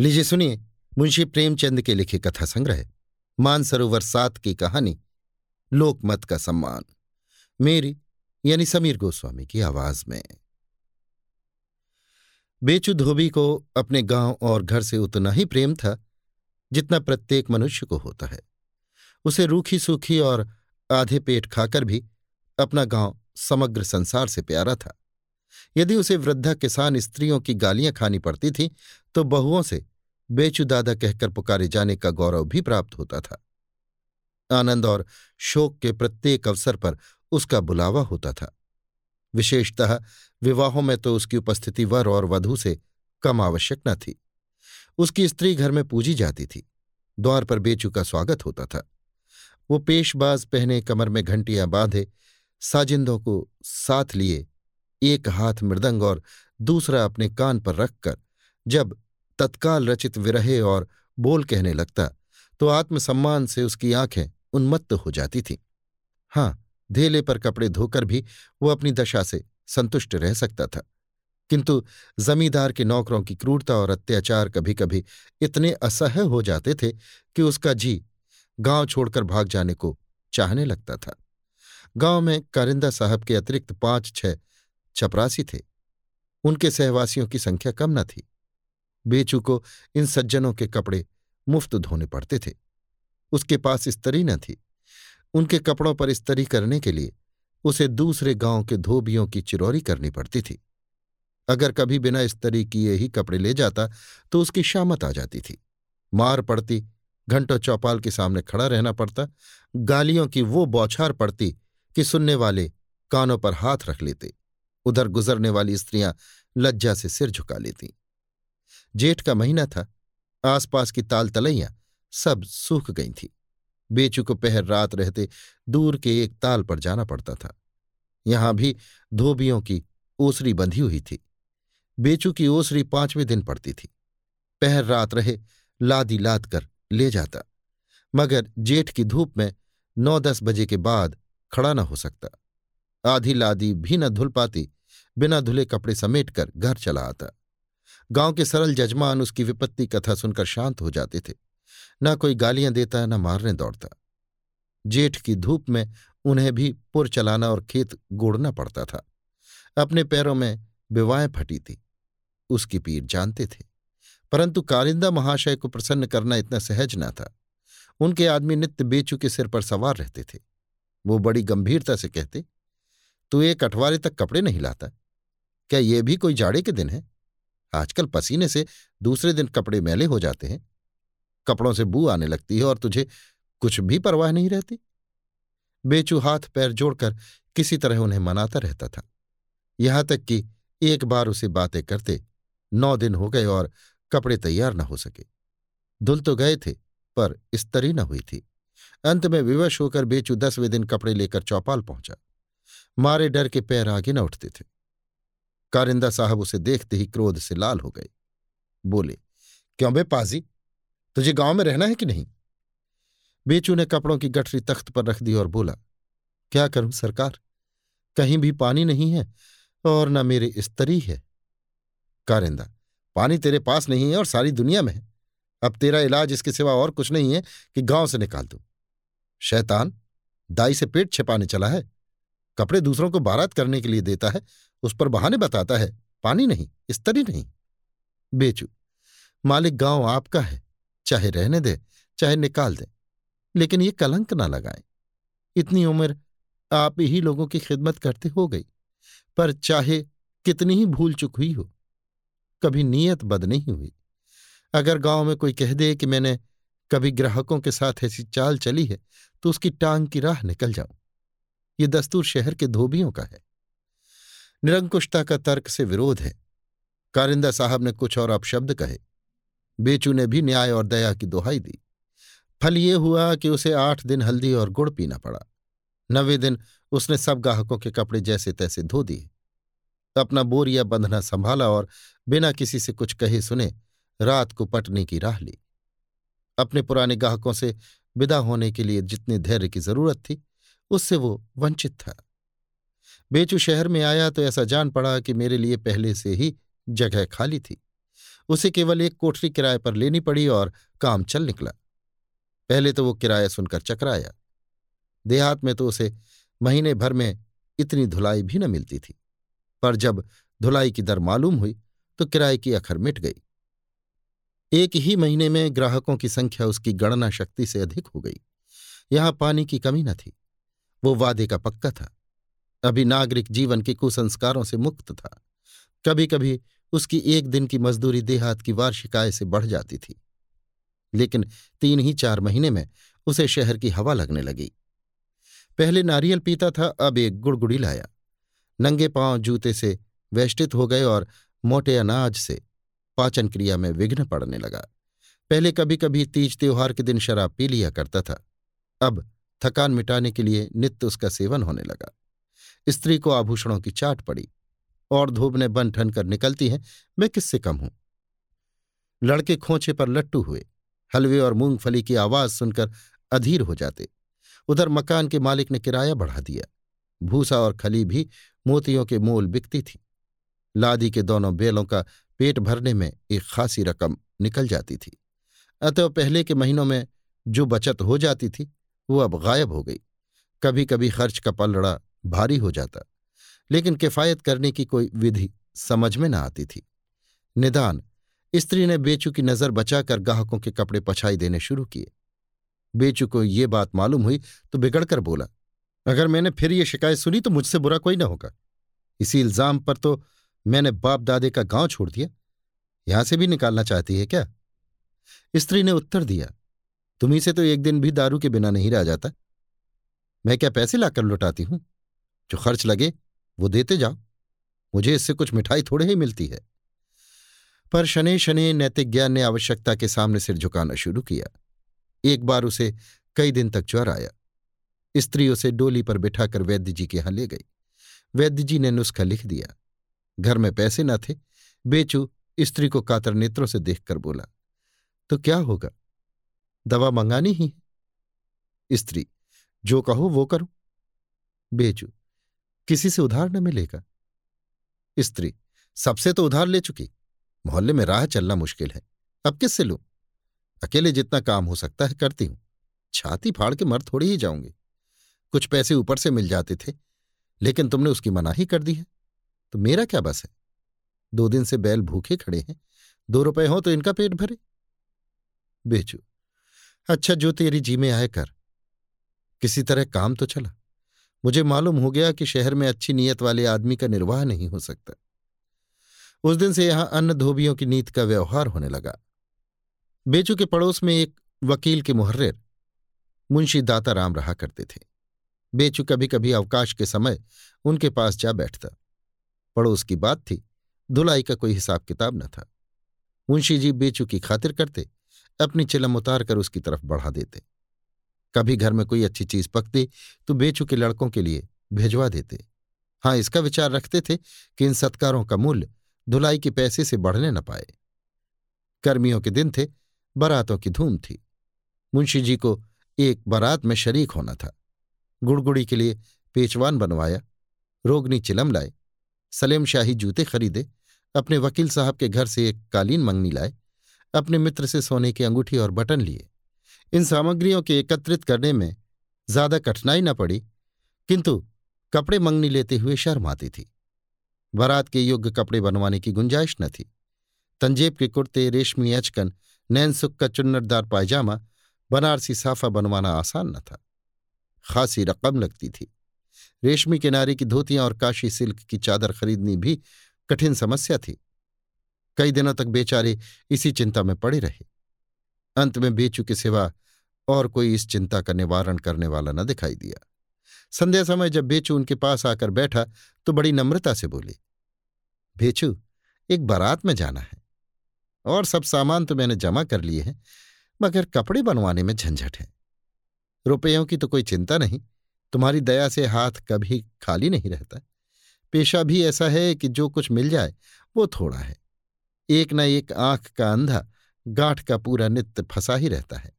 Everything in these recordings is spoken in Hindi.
लीजिए सुनिए, मुंशी प्रेमचंद के लिखे कथा संग्रह, मानसरोवर सात की कहानी लोकमत का सम्मान। मेरी, यानी समीर गोस्वामी की आवाज़ में। बेचू धोबी को अपने गाँव और घर से उतना ही प्रेम था, जितना प्रत्येक मनुष्य को होता है। उसे रूखी सूखी और आधे पेट खाकर भी अपना गाँव समग्र संसार से प्यारा था। यदि उसे वृद्धा किसान स्त्रियों की गालियाँ खानी पड़ती थीं तो बहुओं से बेचू दादा कहकर पुकारे जाने का गौरव भी प्राप्त होता था। आनंद और शोक के प्रत्येक अवसर पर उसका बुलावा होता था। विशेषतः विवाहों में तो उसकी उपस्थिति वर और वधु से कम आवश्यक न थी। उसकी स्त्री घर में पूजी जाती थी। द्वार पर बेचू का स्वागत होता था। वो पेशबाज पहने कमर में घंटियाँ बांधे, साजिंदों को साथ लिए, एक हाथ मृदंग और दूसरा अपने कान पर रखकर जब तत्काल रचित विरहे और बोल कहने लगता तो आत्मसम्मान से उसकी आँखें उन्मत्त हो जाती थीं। हाँ धेले पर कपड़े धोकर भी वो अपनी दशा से संतुष्ट रह सकता था। किंतु जमींदार के नौकरों की क्रूरता और अत्याचार कभी कभी इतने असह्य हो जाते थे कि उसका जी गाँव छोड़कर भाग जाने को चाहने लगता था। गाँव में कारिंदा साहब के अतिरिक्त पाँच छह चपरासी थे। उनके सहवासियों की संख्या कम न थी। बेचू को इन सज्जनों के कपड़े मुफ़्त धोने पड़ते थे। उसके पास स्तरी न थी। उनके कपड़ों पर स्तरी करने के लिए उसे दूसरे गाँव के धोबियों की चिरौरी करनी पड़ती थी। अगर कभी बिना स्तरी किए ही कपड़े ले जाता तो उसकी शामत आ जाती थी। मार पड़ती, घंटों चौपाल के सामने खड़ा रहना पड़ता, गालियों की वो बौछार पड़ती कि सुनने वाले कानों पर हाथ रख लेते। उधर गुजरने वाली स्त्रियाँ लज्जा से सिर झुका लेती। जेठ का महीना था। आसपास की ताल तलैयां सब सूख गई थीं। बेचू को पहर रात रहते दूर के एक ताल पर जाना पड़ता था। यहाँ भी धोबियों की ओसरी बंधी हुई थी। बेचू की ओसरी पाँचवें दिन पड़ती थी। पहर रात रहे लादी लाद कर ले जाता। मगर जेठ की धूप में नौ दस बजे के बाद खड़ा न हो सकता। आधी लादी भी न धुल पाती, बिना धुले कपड़े समेटकर घर चला आता। गाँव के सरल जजमान उसकी विपत्ति कथा सुनकर शांत हो जाते थे। न कोई गालियाँ देता, न मारने दौड़ता। जेठ की धूप में उन्हें भी पुर चलाना और खेत गोड़ना पड़ता था। अपने पैरों में विवाहें फटी थी। उसकी पीर जानते थे। परंतु कारिंदा महाशय को प्रसन्न करना इतना सहज न था। उनके आदमी नित्य बेचू के सिर पर सवार रहते थे। वो बड़ी गंभीरता से कहते, तू एक अठवारे तक कपड़े नहीं लाता। क्या ये भी कोई जाड़े के दिन है? आजकल पसीने से दूसरे दिन कपड़े मैले हो जाते हैं। कपड़ों से बू आने लगती है और तुझे कुछ भी परवाह नहीं रहती। बेचू हाथ पैर जोड़कर किसी तरह उन्हें मनाता रहता था। यहाँ तक कि एक बार उसे बातें करते नौ दिन हो गए और कपड़े तैयार न हो सके। धुल तो गए थे, पर स्तरी न हुई थी। अंत में विवश होकर बेचू दसवें दिन कपड़े लेकर चौपाल पहुँचा। मारे डर के पैर आगे न उठते थे। कारिंदा साहब उसे देखते ही क्रोध से लाल हो गए। बोले, क्यों बे पाजी तुझे गाँव में रहना है कि नहीं? बेचू ने कपड़ों की गठरी तख्त पर रख दी और बोला, क्या करूँ सरकार? कहीं भी पानी नहीं है और न मेरे स्त्री है। कारिंदा, पानी तेरे पास नहीं है और सारी दुनिया में है। अब तेरा इलाज इसके सिवा और कुछ नहीं है कि गाँव से निकाल दू। शैतान, दाई से पेट छिपाने चला है। कपड़े दूसरों को बारात करने के लिए देता है, उस पर बहाने बताता है, पानी नहीं, स्तरी नहीं। बेचू, मालिक गाँव आपका है, चाहे रहने दे, चाहे निकाल दे, लेकिन ये कलंक ना लगाए। इतनी उम्र आप ही लोगों की खिदमत करते हो गई, पर चाहे कितनी ही भूल चुक हुई हो, कभी नीयत बद नहीं हुई। अगर गाँव में कोई कह दे कि मैंने कभी ग्राहकों के साथ ऐसी चाल चली है तो उसकी टांग की राह निकल जाऊँ। ये दस्तूर शहर के धोबियों का है। निरंकुशता का तर्क से विरोध है। कारिंदा साहब ने कुछ और अपशब्द कहे। बेचू ने भी न्याय और दया की दुहाई दी। फल ये हुआ कि उसे आठ दिन हल्दी और गुड़ पीना पड़ा। नवे दिन उसने सब गाहकों के कपड़े जैसे तैसे धो दिए। अपना बोरिया बंधना संभाला और बिना किसी से कुछ कहे सुने रात को पटने की राह ली। अपने पुराने गाहकों से विदा होने के लिए जितने धैर्य की ज़रूरत थी उससे वो वंचित था। बेचू शहर में आया तो ऐसा जान पड़ा कि मेरे लिए पहले से ही जगह खाली थी। उसे केवल एक कोठरी किराए पर लेनी पड़ी और काम चल निकला। पहले तो वो किराया सुनकर चकराया। देहात में तो उसे महीने भर में इतनी धुलाई भी न मिलती थी। पर जब धुलाई की दर मालूम हुई तो किराए की अखर मिट गई। एक ही महीने में ग्राहकों की संख्या उसकी गणना शक्ति से अधिक हो गई। यहाँ पानी की कमी न थी। वो वादे का पक्का था। अभी नागरिक जीवन के कुसंस्कारों से मुक्त था। कभी कभी उसकी एक दिन की मजदूरी देहात की वार्षिक आय से बढ़ जाती थी। लेकिन तीन ही चार महीने में उसे शहर की हवा लगने लगी। पहले नारियल पीता था, अब एक गुड़गुड़ी लाया। नंगे पाँव जूते से वेष्टित हो गए और मोटे अनाज से पाचन क्रिया में विघ्न पड़ने लगा। पहले कभी कभी तीज त्योहार के दिन शराब पी लिया करता था। अब थकान मिटाने के लिए नित्य उसका सेवन होने लगा। स्त्री को आभूषणों की चाट पड़ी और धूप ने बन ठन कर निकलती हैं। मैं किससे कम हूँ? लड़के खोचे पर लट्टू हुए। हलवे और मूंगफली की आवाज़ सुनकर अधीर हो जाते। उधर मकान के मालिक ने किराया बढ़ा दिया। भूसा और खली भी मोतियों के मोल बिकती थी। लादी के दोनों बेलों का पेट भरने में एक खासी रकम निकल जाती थी। अतः पहले के महीनों में जो बचत हो जाती थी वो अब गायब हो गई। कभी कभी खर्च का पलड़ा भारी हो जाता, लेकिन किफायत करने की कोई विधि समझ में न आती थी। निदान, स्त्री ने बेचू की नज़र बचाकर ग्राहकों के कपड़े पछाई देने शुरू किए। बेचू को ये बात मालूम हुई तो बिगड़कर बोला, अगर मैंने फिर ये शिकायत सुनी तो मुझसे बुरा कोई ना होगा। इसी इल्ज़ाम पर तो मैंने बाप दादे का गाँव छोड़ दिया। यहाँ से भी निकालना चाहती है क्या? स्त्री ने उत्तर दिया तुम्ही से तो एक दिन भी दारू के बिना नहीं रह जाता। मैं क्या पैसे लाकर लुटाती हूँ? जो खर्च लगे, वो देते जाओ। मुझे इससे कुछ मिठाई थोड़े ही मिलती है। पर शनि शनि नैतिक ज्ञान ने आवश्यकता के सामने सिर झुकाना शुरू किया। एक बार उसे कई दिन तक ज्वर आया। स्त्री उसे डोली पर बिठाकर वैद्य जी के यहाँ ले गई। वैद्य जी ने नुस्खा लिख दिया। घर में पैसे न थे। बेचू स्त्री को कातर नेत्रों से देखकर बोला तो क्या होगा? दवा मंगानी ही। है स्त्री, जो कहो वो करो। बेचू, किसी से उधार न मिलेगा। स्त्री, सबसे तो उधार ले चुकी। मोहल्ले में राह चलना मुश्किल है। अब किससे लू? अकेले जितना काम हो सकता है करती हूँ। छाती फाड़ के मर थोड़ी ही जाऊँगी। कुछ पैसे ऊपर से मिल जाते थे, लेकिन तुमने उसकी मनाही कर दी है। तो मेरा क्या बस है? दो दिन से बैल भूखे खड़े हैं। दो रुपए हो तो इनका पेट भरे। बेचू अच्छा जो तेरी जी में आए कर। किसी तरह काम तो चला। मुझे मालूम हो गया कि शहर में अच्छी नीयत वाले आदमी का निर्वाह नहीं हो सकता। उस दिन से यहाँ अन्न धोबियों की नीत का व्यवहार होने लगा। बेचू के पड़ोस में एक वकील के मुहर्र मुंशी दाता राम रहा करते थे। बेचू कभी कभी अवकाश के समय उनके पास जा बैठता। पड़ोस की बात थी, धुलाई का कोई हिसाब किताब न था। मुंशी जी बेचू की खातिर करते अपनी चिलम उतार कर उसकी तरफ़ बढ़ा देते। कभी घर में कोई अच्छी चीज़ पकती तो बेचू के लड़कों के लिए भेजवा देते। हाँ इसका विचार रखते थे कि इन सत्कारों का मूल्य धुलाई के पैसे से बढ़ने न पाए। कर्मियों के दिन थे, बारातों की धूम थी। मुंशी जी को एक बारात में शरीक होना था। गुड़गुड़ी के लिए पेचवान बनवाया, रोगनी चिलम लाए सलेम शाही जूते खरीदे, अपने वकील साहब के घर से एक कालीन मंगनी लाए अपने मित्र से सोने की अंगूठी और बटन लिए। इन सामग्रियों के एकत्रित करने में ज़्यादा कठिनाई न पड़ी, किंतु कपड़े मंगनी लेते हुए शर्म आती थी। बारात के योग्य कपड़े बनवाने की गुंजाइश न थी। तंजेब के कुर्ते, रेशमी अचकन, नैनसुख का चुन्नरदार पायजामा, बनारसी साफा बनवाना आसान न था। खासी रकम लगती थी। रेशमी किनारे की धोतियाँ और काशी सिल्क की चादर खरीदनी भी कठिन समस्या थी। कई दिनों तक बेचारे इसी चिंता में पड़े रहे। अंत में बेचू के सिवा और कोई इस चिंता का निवारण करने वाला न दिखाई दिया। संध्या समय जब बेचू उनके पास आकर बैठा तो बड़ी नम्रता से बोली, बेचू, एक बारात में जाना है और सब सामान तो मैंने जमा कर लिए हैं, मगर कपड़े बनवाने में झंझट है। रुपयों की तो कोई चिंता नहीं, तुम्हारी दया से हाथ कभी खाली नहीं रहता। पेशा भी ऐसा है कि जो कुछ मिल जाए, वो थोड़ा है। एक न एक आँख का अंधा, गांठ का पूरा नित्य फंसा ही रहता है।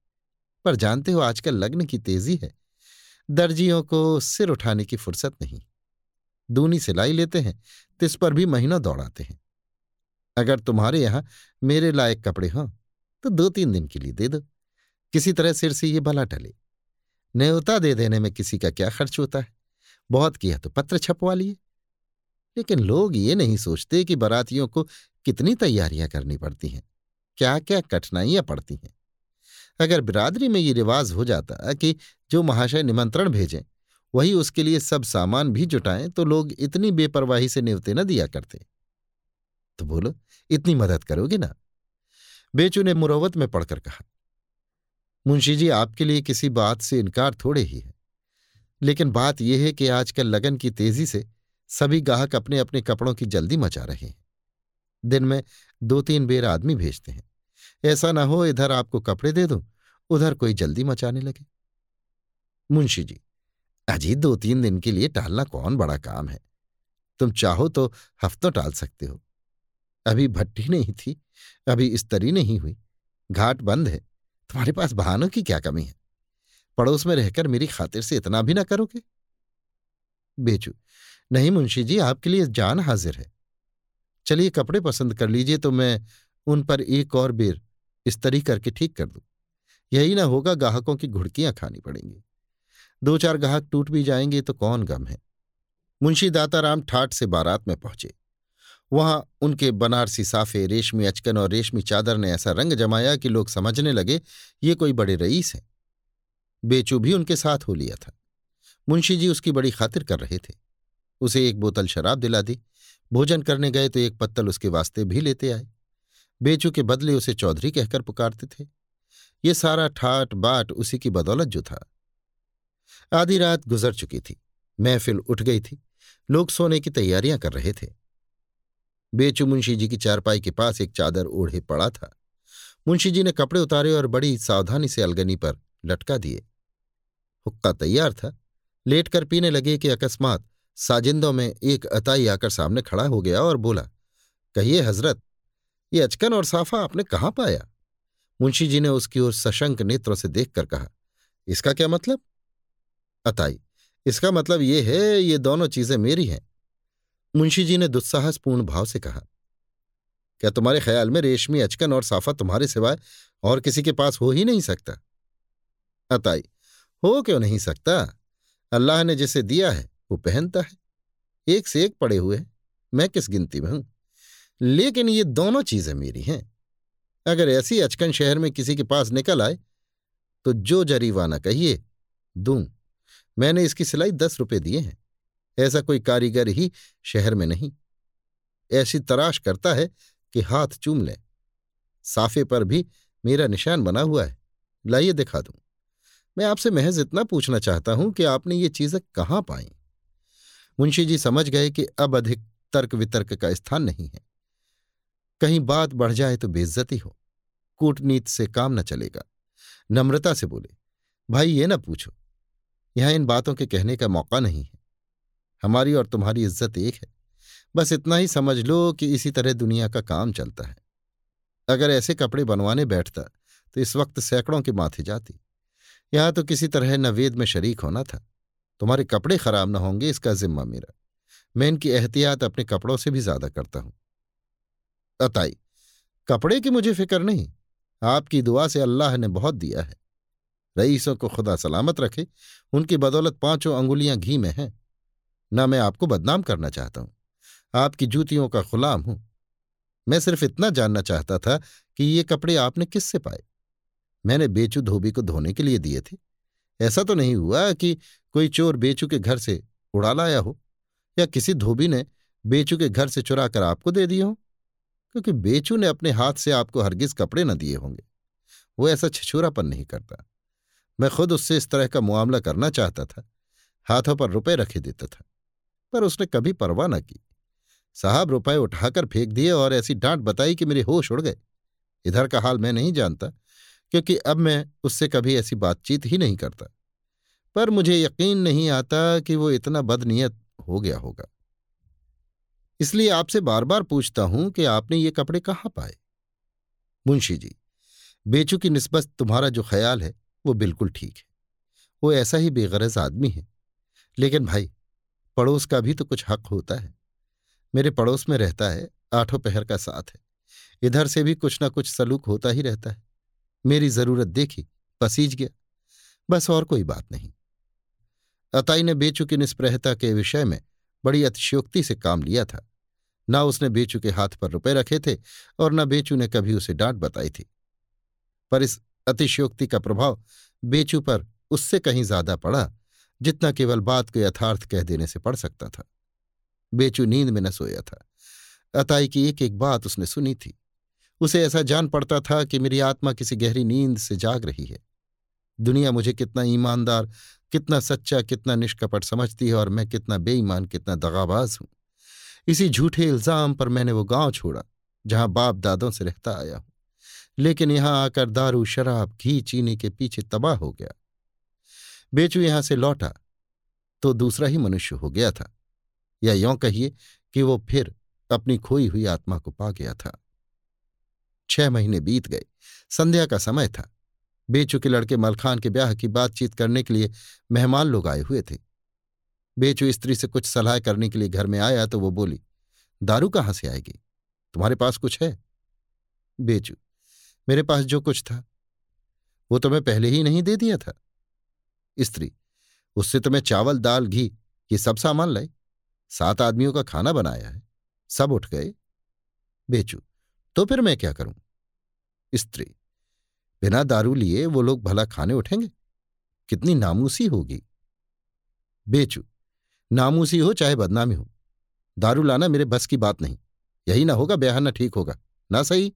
पर जानते हो आजकल लग्न की तेज़ी है। दर्जियों को सिर उठाने की फुर्सत नहीं। दूनी सिलाई लेते हैं, तिस पर भी महीनों दौड़ाते हैं। अगर तुम्हारे यहाँ मेरे लायक कपड़े हों तो दो तीन दिन के लिए दे दो। किसी तरह सिर से ये भला टले। न्योता दे देने में किसी का क्या खर्च होता है? बहुत किया तो पत्र छपवा लिए। लेकिन लोग ये नहीं सोचते कि बरातियों को कितनी तैयारियाँ करनी पड़ती हैं? क्या क्या कठिनाइयाँ पड़ती हैं? अगर बिरादरी में ये रिवाज हो जाता कि जो महाशय निमंत्रण भेजें, वही उसके लिए सब सामान भी जुटाएँ तो लोग इतनी बेपरवाही से निवते न दिया करते। तो बोलो, इतनी मदद करोगे ना? बेचू ने मुरवत में पढ़कर कहा, मुंशी जी, आपके लिए किसी बात से इनकार थोड़े ही है। लेकिन बात यह है कि आजकल लगन की तेज़ी से सभी गाहक अपने अपने कपड़ों की जल्दी मचा रहे हैं। दिन में दो तीन बेर आदमी भेजते हैं। ऐसा ना हो इधर आपको कपड़े दे दूँ, उधर कोई जल्दी मचाने लगे। मुंशी जी अजी दो तीन दिन के लिए टालना कौन बड़ा काम है? तुम चाहो तो हफ्तों टाल सकते हो। अभी भट्टी नहीं थी, अभी स्तरी नहीं हुई, घाट बंद है, तुम्हारे पास बहानों की क्या कमी है? पड़ोस में रहकर मेरी खातिर से इतना भी ना करोगे? बेचू, नहीं मुंशी जी, आपके लिए जान हाजिर है। चलिए कपड़े पसंद कर लीजिए तो मैं उन पर एक और बेर स्तरी करके ठीक कर दूँ। यही ना होगा ग्राहकों की घुड़कियाँ खानी पड़ेंगी। दो चार ग्राहक टूट भी जाएँगे तो कौन गम है? मुंशी दाताराम ठाट से बारात में पहुँचे। वहाँ उनके बनारसी साफे, रेशमी अचकन और रेशमी चादर ने ऐसा रंग जमाया कि लोग समझने लगे, ये कोई बड़े रईस हैं। बेचू भी उनके साथ हो लिया था। मुंशी जी उसकी बड़ी खातिर कर रहे थे। उसे एक बोतल शराब दिला दी। भोजन करने गए तो एक पत्तल उसके वास्ते भी लेते आए। बेचू के बदले उसे चौधरी कहकर पुकारते थे। ये सारा ठाट बाट उसी की बदौलत जो था। आधी रात गुजर चुकी थी। महफिल उठ गई थी। लोग सोने की तैयारियाँ कर रहे थे। बेचू मुंशी जी की चारपाई के पास एक चादर ओढ़े पड़ा था। मुंशी जी ने कपड़े उतारे और बड़ी सावधानी से अलगनी पर लटका दिए। हुक्का तैयार था। लेटकर पीने लगे कि अकस्मात साजिंदों में एक अताई आकर सामने खड़ा हो गया और बोला, कहिए हज़रत, ये अचकन और साफा आपने कहाँ पाया? मुंशी जी ने उसकी ओर सशंक नेत्रों से देखकर कहा, इसका क्या मतलब? अताई, इसका मतलब ये है, ये दोनों चीज़ें मेरी हैं। मुंशी जी ने दुस्साहसपूर्ण भाव से कहा, क्या तुम्हारे ख्याल में रेशमी अचकन और साफा तुम्हारे सिवाय और किसी के पास हो ही नहीं सकता? अताई, हो क्यों नहीं सकता? अल्लाह ने जिसे दिया है वो पहनता है। एक से एक पड़े हुए हैं मैं किस गिनती में हूँ? लेकिन ये दोनों चीज़ें मेरी हैं। अगर ऐसी अचकन शहर में किसी के पास निकल आए तो जो जरीवाना कहिए, दूँ। मैंने इसकी सिलाई दस रुपए दिए हैं। ऐसा कोई कारीगर ही शहर में नहीं। ऐसी तराश करता है कि हाथ चूम ले। साफे पर भी मेरा निशान बना हुआ है। लाइए दिखा दूँ। मैं आपसे महज इतना पूछना चाहता हूँ कि आपने ये चीज़ें कहाँ पाई? मुंशी जी समझ गए कि अब अधिक तर्क वितर्क का स्थान नहीं है। कहीं बात बढ़ जाए तो बेइज्जती हो, कूटनीत से काम न चलेगा। नम्रता से बोले, भाई, ये ना पूछो, यहाँ इन बातों के कहने का मौका नहीं है। हमारी और तुम्हारी इज़्ज़त एक है। बस इतना ही समझ लो कि इसी तरह दुनिया का काम चलता है। अगर ऐसे कपड़े बनवाने बैठता तो इस वक्त सैकड़ों के माथे जाती। यहाँ तो किसी तरह न वेद में शरीक होना था। तुम्हारे कपड़े खराब न होंगे, इसका जिम्मा मेरा। मैं इनकी एहतियात अपने कपड़ों से भी ज़्यादा करता हूँ। अताई, कपड़े की मुझे फ़िक्र नहीं। आपकी दुआ से अल्लाह ने बहुत दिया है। रईसों को खुदा सलामत रखे, उनकी बदौलत पाँचों अंगुलियाँ घी में हैं। न मैं आपको बदनाम करना चाहता हूँ। आपकी जूतियों का गुलाम हूँ। मैं सिर्फ़ इतना जानना चाहता था कि ये कपड़े आपने किससे पाए? मैंने बेचू धोबी को धोने के लिए दिए थे। ऐसा तो नहीं हुआ कि कोई चोर बेचू के घर से उड़ा लाया हो, या किसी धोबी ने बेचू के घर से चुरा कर आपको दे दिए हो, क्योंकि बेचू ने अपने हाथ से आपको हरगिज कपड़े न दिए होंगे। वो ऐसा छिछोरापन नहीं करता। मैं खुद उससे इस तरह का मुआमला करना चाहता था, हाथों पर रुपए रखे देता था, पर उसने कभी परवाह न की। साहब, रुपए उठाकर फेंक दिए और ऐसी डांट बताई कि मेरे होश उड़ गए। इधर का हाल मैं नहीं जानता क्योंकि अब मैं उससे कभी ऐसी बातचीत ही नहीं करता। पर मुझे यकीन नहीं आता कि वो इतना बदनीयत हो गया होगा। इसलिए आपसे बार बार पूछता हूँ कि आपने ये कपड़े कहाँ पाए? मुंशी जी बेचू की निस्बत तुम्हारा जो ख्याल है, वो बिल्कुल ठीक है। वो ऐसा ही बेगरज आदमी है। लेकिन भाई, पड़ोस का भी तो कुछ हक होता है। मेरे पड़ोस में रहता है, आठों पहर का साथ है। इधर से भी कुछ ना कुछ सलूक होता ही रहता है। मेरी ज़रूरत देखी, पसीज गया। बस और कोई बात नहीं। अताई ने बेचू की निष्प्रहता के विषय में बड़ी अतिशयोक्ति से काम लिया था। न उसने बेचू के हाथ पर रुपए रखे थे और न बेचू ने कभी उसे डांट बताई थी। पर इस अतिशयोक्ति का प्रभाव बेचू पर उससे कहीं ज़्यादा पड़ा, जितना केवल बात को यथार्थ कह देने से पड़ सकता था। बेचू नींद में न सोया था। अताई की एक एक बात उसने सुनी थी। उसे ऐसा जान पड़ता था कि मेरी आत्मा किसी गहरी नींद से जाग रही है। दुनिया मुझे कितना ईमानदार, कितना सच्चा, कितना निष्कपट समझती है और मैं कितना बेईमान, कितना दगाबाज हूँ। इसी झूठे इल्ज़ाम पर मैंने वो गाँव छोड़ा, जहाँ बाप दादों से रहता आया हूँ। लेकिन यहाँ आकर दारू, शराब, घी चीनी के पीछे तबाह हो गया। बेचू यहाँ से लौटा तो दूसरा ही मनुष्य हो गया था। या यों कहिए कि वो फिर अपनी खोई हुई आत्मा को पा गया था। छह महीने बीत गए। संध्या का समय था। बेचू के लड़के मलखान के ब्याह की बातचीत करने के लिए मेहमान लोग आए हुए थे। बेचू स्त्री से कुछ सलाह करने के लिए घर में आया तो वो बोली, दारू कहाँ से आएगी? तुम्हारे पास कुछ है? बेचू, मेरे पास जो कुछ था, वो तो मैं पहले ही नहीं दे दिया था। स्त्री, उससे तुम्हें चावल, दाल, घी, ये सब सामान लाई सात आदमियों का खाना बनाया है। सब उठ गए। बेचू तो फिर मैं क्या करूँ? स्त्री, बिना दारू लिए वो लोग भला खाने उठेंगे? कितनी नामूसी होगी। बेचू, नामूसी हो चाहे बदनामी हो। दारू लाना मेरे बस की बात नहीं। यही ना होगा ब्याह ना ठीक होगा। ना सही?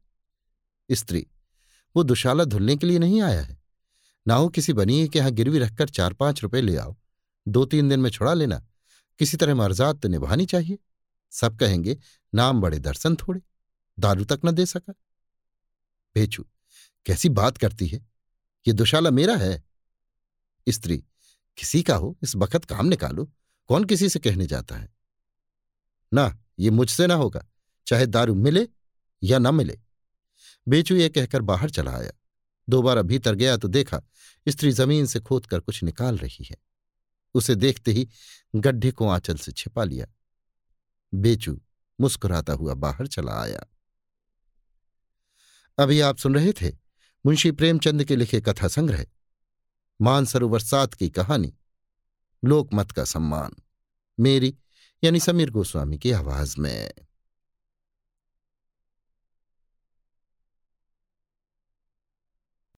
स्त्री, वो दुशाला धुलने के लिए नहीं आया है। ना हो किसी बनिए के यहाँ गिरवी रखकर चार पाँच रुपए ले आओ। दो तीन दिन में छुड़ा लेना। किसी तरह मर्जात तो निभानी चाहिए। सब कहेंगे, नाम बड़े दर्शन थोड़े। दारू तक न दे सका। भेचू कैसी बात करती है? ये दुशाला मेरा है। स्त्री, किसी का हो, इस बखत काम निकालो। कौन किसी से कहने जाता है? ना, ये मुझसे ना होगा, चाहे दारू मिले या ना मिले। बेचू ये कहकर बाहर चला आया। दोबारा भीतर गया तो देखा, स्त्री ज़मीन से खोद कर कुछ निकाल रही है। उसे देखते ही गड्ढे को आंचल से छिपा लिया। बेचू, मुस्कुराता हुआ बाहर चला आया। अभी आप सुन रहे थे मुंशी प्रेमचंद के लिखे कथा संग्रह, मानसरोवर सात की कहानी, लोकमत का सम्मान, मेरी यानी समीर गोस्वामी की आवाज़ में।